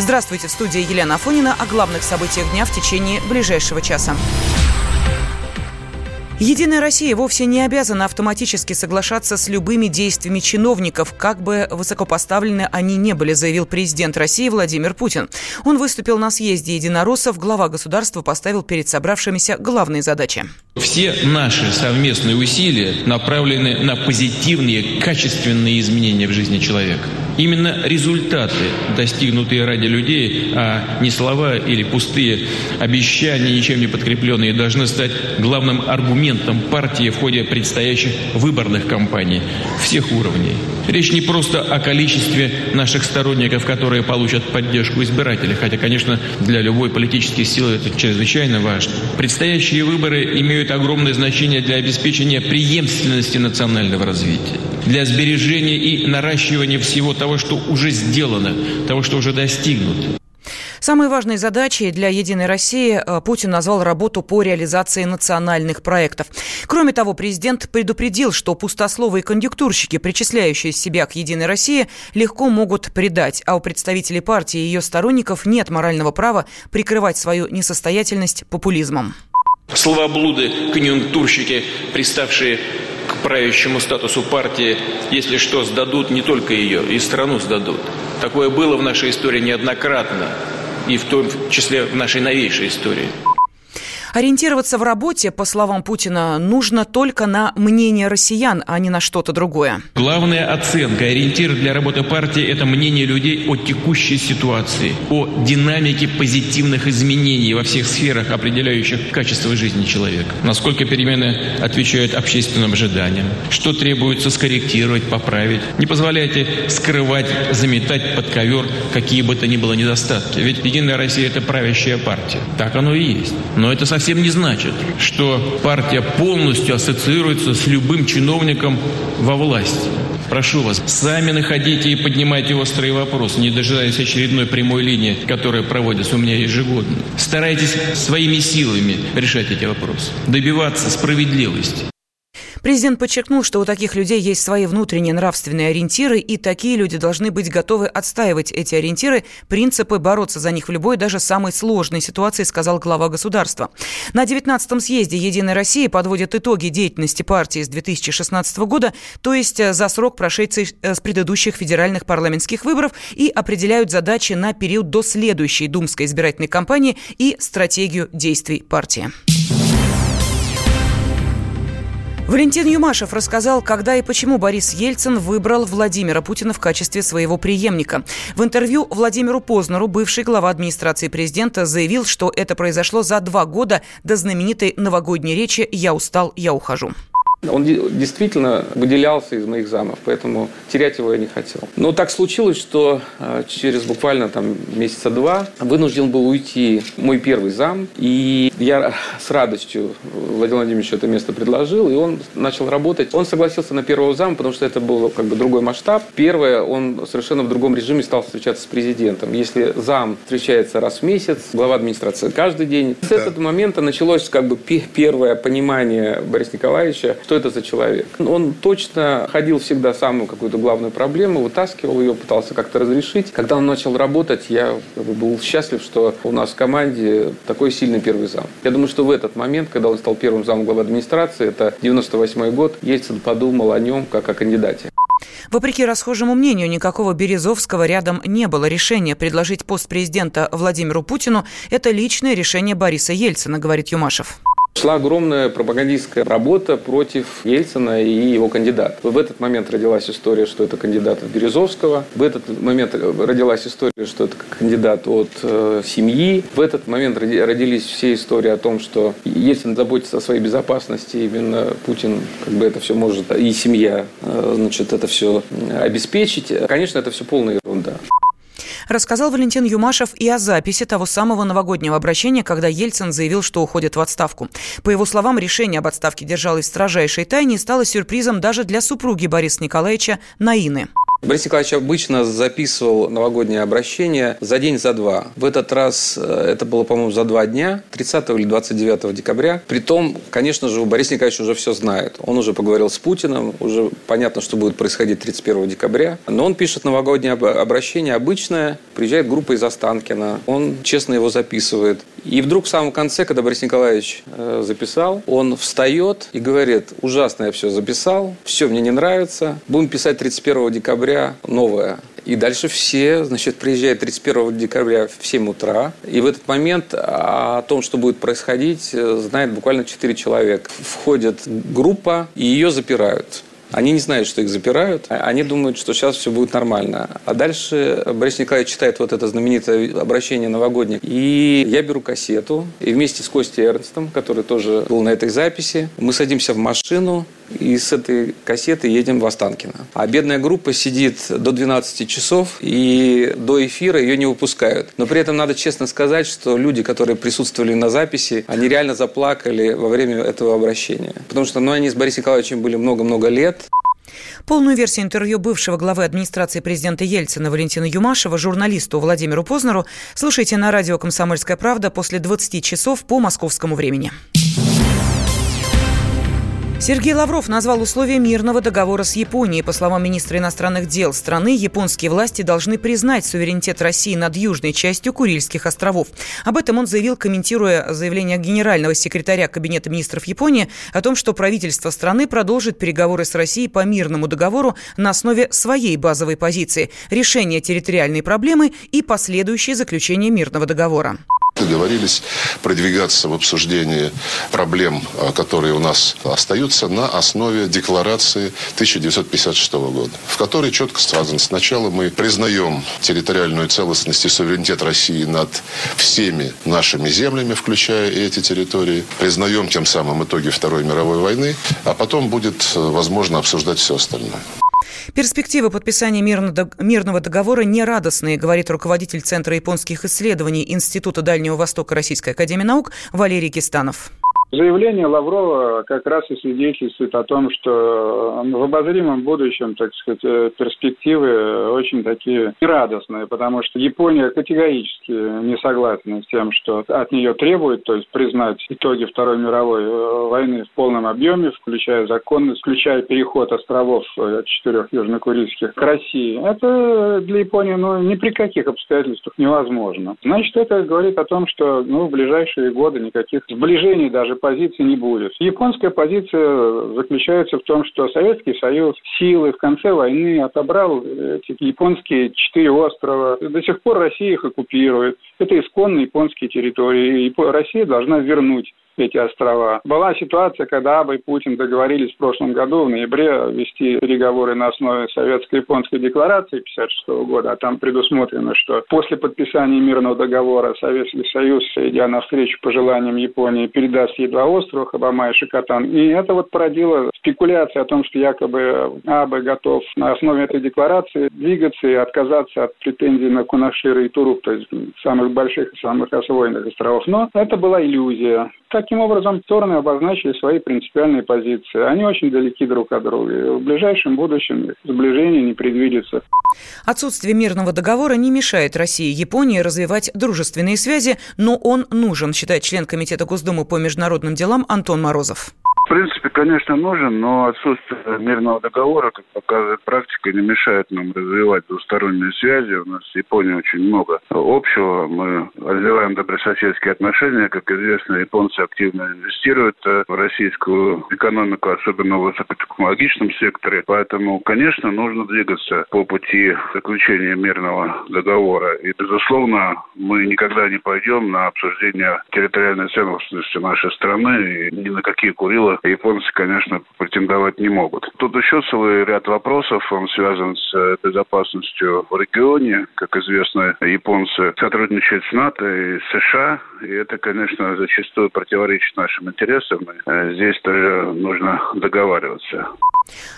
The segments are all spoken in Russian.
Здравствуйте, в студии Елена Афонина о главных событиях дня в течение ближайшего часа. Единая Россия вовсе не обязана автоматически соглашаться с любыми действиями чиновников, как бы высокопоставлены они не были, заявил президент России Владимир Путин. Он выступил на съезде единороссов, глава государства поставил перед собравшимися главные задачи. Все наши совместные усилия направлены на позитивные, качественные изменения в жизни человека. Именно результаты, достигнутые ради людей, а не слова или пустые обещания, ничем не подкрепленные, должны стать главным аргументом партии в ходе предстоящих выборных кампаний всех уровней. Речь не просто о количестве наших сторонников, которые получат поддержку избирателей, хотя, конечно, для любой политической силы это чрезвычайно важно. Предстоящие выборы имеют огромное значение для обеспечения преемственности национального развития для сбережения и наращивания всего того, что уже сделано, того, что уже достигнуто. Самой важной задачей для «Единой России» э, Путин назвал работу по реализации национальных проектов. Кроме того, президент предупредил, что пустословые кондюктурщики, причисляющие себя к «Единой России», легко могут предать, а у представителей партии и ее сторонников нет морального права прикрывать свою несостоятельность популизмом. Словоблуды, конъюнктурщики, приставшие к правящему статусу партии, если что, сдадут не только ее, и страну сдадут. Такое было в нашей истории неоднократно, и в том числе в нашей новейшей истории. Ориентироваться в работе, по словам Путина, нужно только на мнение россиян, а не на что-то другое. Главная оценка, ориентир для работы партии – это мнение людей о текущей ситуации, о динамике позитивных изменений во всех сферах, определяющих качество жизни человека. Насколько перемены отвечают общественным ожиданиям, что требуется скорректировать, поправить. Не позволяйте скрывать, заметать под ковер какие бы то ни было недостатки. Ведь Единая Россия – это правящая партия. Так оно и есть. Но это совсем совсем не значит, что партия полностью ассоциируется с любым чиновником во власти. Прошу вас, сами находите и поднимайте острые вопросы, не дожидаясь очередной прямой линии, которая проводится у меня ежегодно. Старайтесь своими силами решать эти вопросы, добиваться справедливости. Президент подчеркнул, что у таких людей есть свои внутренние нравственные ориентиры, и такие люди должны быть готовы отстаивать эти ориентиры, принципы, бороться за них в любой, даже самой сложной ситуации, сказал глава государства. На 19-м съезде «Единой России» подводят итоги деятельности партии с 2016 года, то есть э, за срок прошедший э, с предыдущих федеральных парламентских выборов и определяют задачи на период до следующей думской избирательной кампании и стратегию действий партии. Валентин Юмашев рассказал, когда и почему Борис Ельцин выбрал Владимира Путина в качестве своего преемника. В интервью Владимиру Познеру бывший глава администрации президента заявил, что это произошло за два года до знаменитой новогодней речи «Я устал, я ухожу». Он действительно выделялся из моих замов, поэтому терять его я не хотел. Но так случилось, что а, через буквально там месяца два вынужден был уйти мой первый зам. И я с радостью Владимир Владимировичу это место предложил, и он начал работать. Он согласился на первого зама, потому что это был как бы другой масштаб. Первое, он совершенно в другом режиме стал встречаться с президентом. Если зам встречается раз в месяц, глава администрации каждый день. С этого момента началось как бы первое понимание Бориса Николаевича, что это за человек. Он точно ходил всегда самую какую-то главную проблему, вытаскивал ее, пытался как-то разрешить. Когда он начал работать, я был счастлив, что у нас в команде такой сильный первый зам. Я думаю, что в этот момент, когда он стал первым замом главы администрации, это 98 год, Ельцин подумал о нем как о кандидате. Вопреки расхожему мнению, никакого Березовского рядом не было. Решение предложить пост президента Владимиру Путину – это личное решение Бориса Ельцина, говорит Юмашев. Шла огромная пропагандистская работа против Ельцина и его кандидата. В этот момент родилась история, что это кандидат от Березовского. В этот момент родилась история, что это кандидат от э, семьи. В этот момент родились все истории о том, что Ельцин заботится о своей безопасности, именно Путин как бы это все может, и семья, э, значит, это все обеспечить. Конечно, это все полная рассказал Валентин Юмашев и о записи того самого новогоднего обращения, когда Ельцин заявил, что уходит в отставку. По его словам, решение об отставке держалось в строжайшей тайне и стало сюрпризом даже для супруги Бориса Николаевича Наины. Борис Николаевич обычно записывал новогоднее обращение за день, за два. В этот раз э, это было, по-моему, за два дня, 30 или 29 декабря. Притом, конечно же, Борис Николаевич уже все знает. Он уже поговорил с Путиным, уже понятно, что будет происходить 31 декабря. Но он пишет новогоднее обращение обычное. Приезжает группа из Останкина. Он честно его записывает. И вдруг в самом конце, когда Борис Николаевич э, записал, он встает и говорит, ужасно я все записал, все мне не нравится, будем писать 31 декабря декабря новое. И дальше все, значит, приезжают 31 декабря в 7 утра. И в этот момент о том, что будет происходить, знает буквально 4 человека. Входит группа, и ее запирают. Они не знают, что их запирают. Они думают, что сейчас все будет нормально. А дальше Борис Николаевич читает вот это знаменитое обращение новогоднее. И я беру кассету. И вместе с Костей Эрнстом, который тоже был на этой записи, мы садимся в машину и с этой кассеты едем в Останкино. А бедная группа сидит до 12 часов, и до эфира ее не выпускают. Но при этом надо честно сказать, что люди, которые присутствовали на записи, они реально заплакали во время этого обращения. Потому что ну, они с Борисом Николаевичем были много-много лет. Полную версию интервью бывшего главы администрации президента Ельцина Валентина Юмашева журналисту Владимиру Познеру слушайте на радио «Комсомольская правда» после 20 часов по московскому времени. Сергей Лавров назвал условия мирного договора с Японией. По словам министра иностранных дел страны, японские власти должны признать суверенитет России над южной частью Курильских островов. Об этом он заявил, комментируя заявление генерального секретаря Кабинета министров Японии о том, что правительство страны продолжит переговоры с Россией по мирному договору на основе своей базовой позиции – решения территориальной проблемы и последующее заключение мирного договора. Договорились продвигаться в обсуждении проблем, а, которые у нас остаются, на основе декларации 1956 года, в которой четко сказано, сначала мы признаем территориальную целостность и суверенитет России над всеми нашими землями, включая эти территории, признаем тем самым итоги Второй мировой войны, а потом будет э, возможно обсуждать все остальное. Перспективы подписания мирного договора нерадостные, говорит руководитель Центра японских исследований Института Дальнего Востока Российской Академии Наук Валерий Кистанов. Заявление Лаврова как раз и свидетельствует о том, что в обозримом будущем, так сказать, э, перспективы очень такие нерадостные, потому что Япония категорически не согласна с тем, что от нее требуют, то есть признать итоги Второй мировой э, войны в полном объеме, включая законность, включая переход островов э, четырех южнокурильских к России. Это для Японии ну, ни при каких обстоятельствах невозможно. Значит, это говорит о том, что ну, в ближайшие годы никаких сближений даже позиции не будет. Японская позиция заключается в том, что Советский Союз силы в конце войны отобрал эти японские четыре острова. До сих пор Россия их оккупирует. Это исконно японские территории. Россия должна вернуть эти острова. Была ситуация, когда Аба и Путин договорились в прошлом году, в ноябре, вести переговоры на основе советско-японской декларации 1956 года, а там предусмотрено, что после подписания мирного договора Советский Союз, идя навстречу пожеланиям Японии, передаст ей два острова, Хабама и Шикотан. И это вот породило спекуляции о том, что якобы Абе готов на основе этой декларации двигаться и отказаться от претензий на Кунашира и Туруп, то есть самых больших и самых освоенных островов. Но это была иллюзия. Таким образом, стороны обозначили свои принципиальные позиции. Они очень далеки друг от друга. И в ближайшем будущем сближение не предвидится. Отсутствие мирного договора не мешает России и Японии развивать дружественные связи, но он нужен, считает член Комитета Госдумы по международным делам Антон Морозов принципе, конечно, нужен, но отсутствие мирного договора, как показывает практика, не мешает нам развивать двусторонние связи. У нас с Японией очень много общего. Мы развиваем добрососедские отношения. Как известно, японцы активно инвестируют э, в российскую экономику, особенно в высокотехнологичном секторе. Поэтому, конечно, нужно двигаться по пути заключения мирного договора. И, безусловно, мы никогда не пойдем на обсуждение территориальной целостности нашей страны и ни на какие Курилы японцы, конечно, претендовать не могут. Тут еще целый ряд вопросов, он связан с э, безопасностью в регионе. Как известно, японцы сотрудничают с НАТО и США, и это, конечно, зачастую противоречит нашим интересам. Э, здесь тоже нужно договариваться.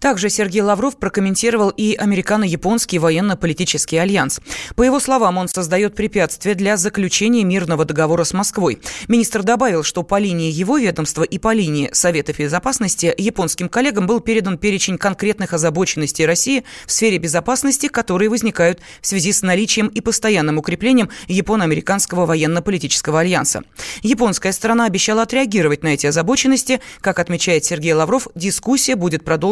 Также Сергей Лавров прокомментировал и американо-японский военно-политический альянс. По его словам, он создает препятствия для заключения мирного договора с Москвой. Министр добавил, что по линии его ведомства и по линии Совета безопасности японским коллегам был передан перечень конкретных озабоченностей России в сфере безопасности, которые возникают в связи с наличием и постоянным укреплением японо-американского военно-политического альянса. Японская сторона обещала отреагировать на эти озабоченности. Как отмечает Сергей Лавров, дискуссия будет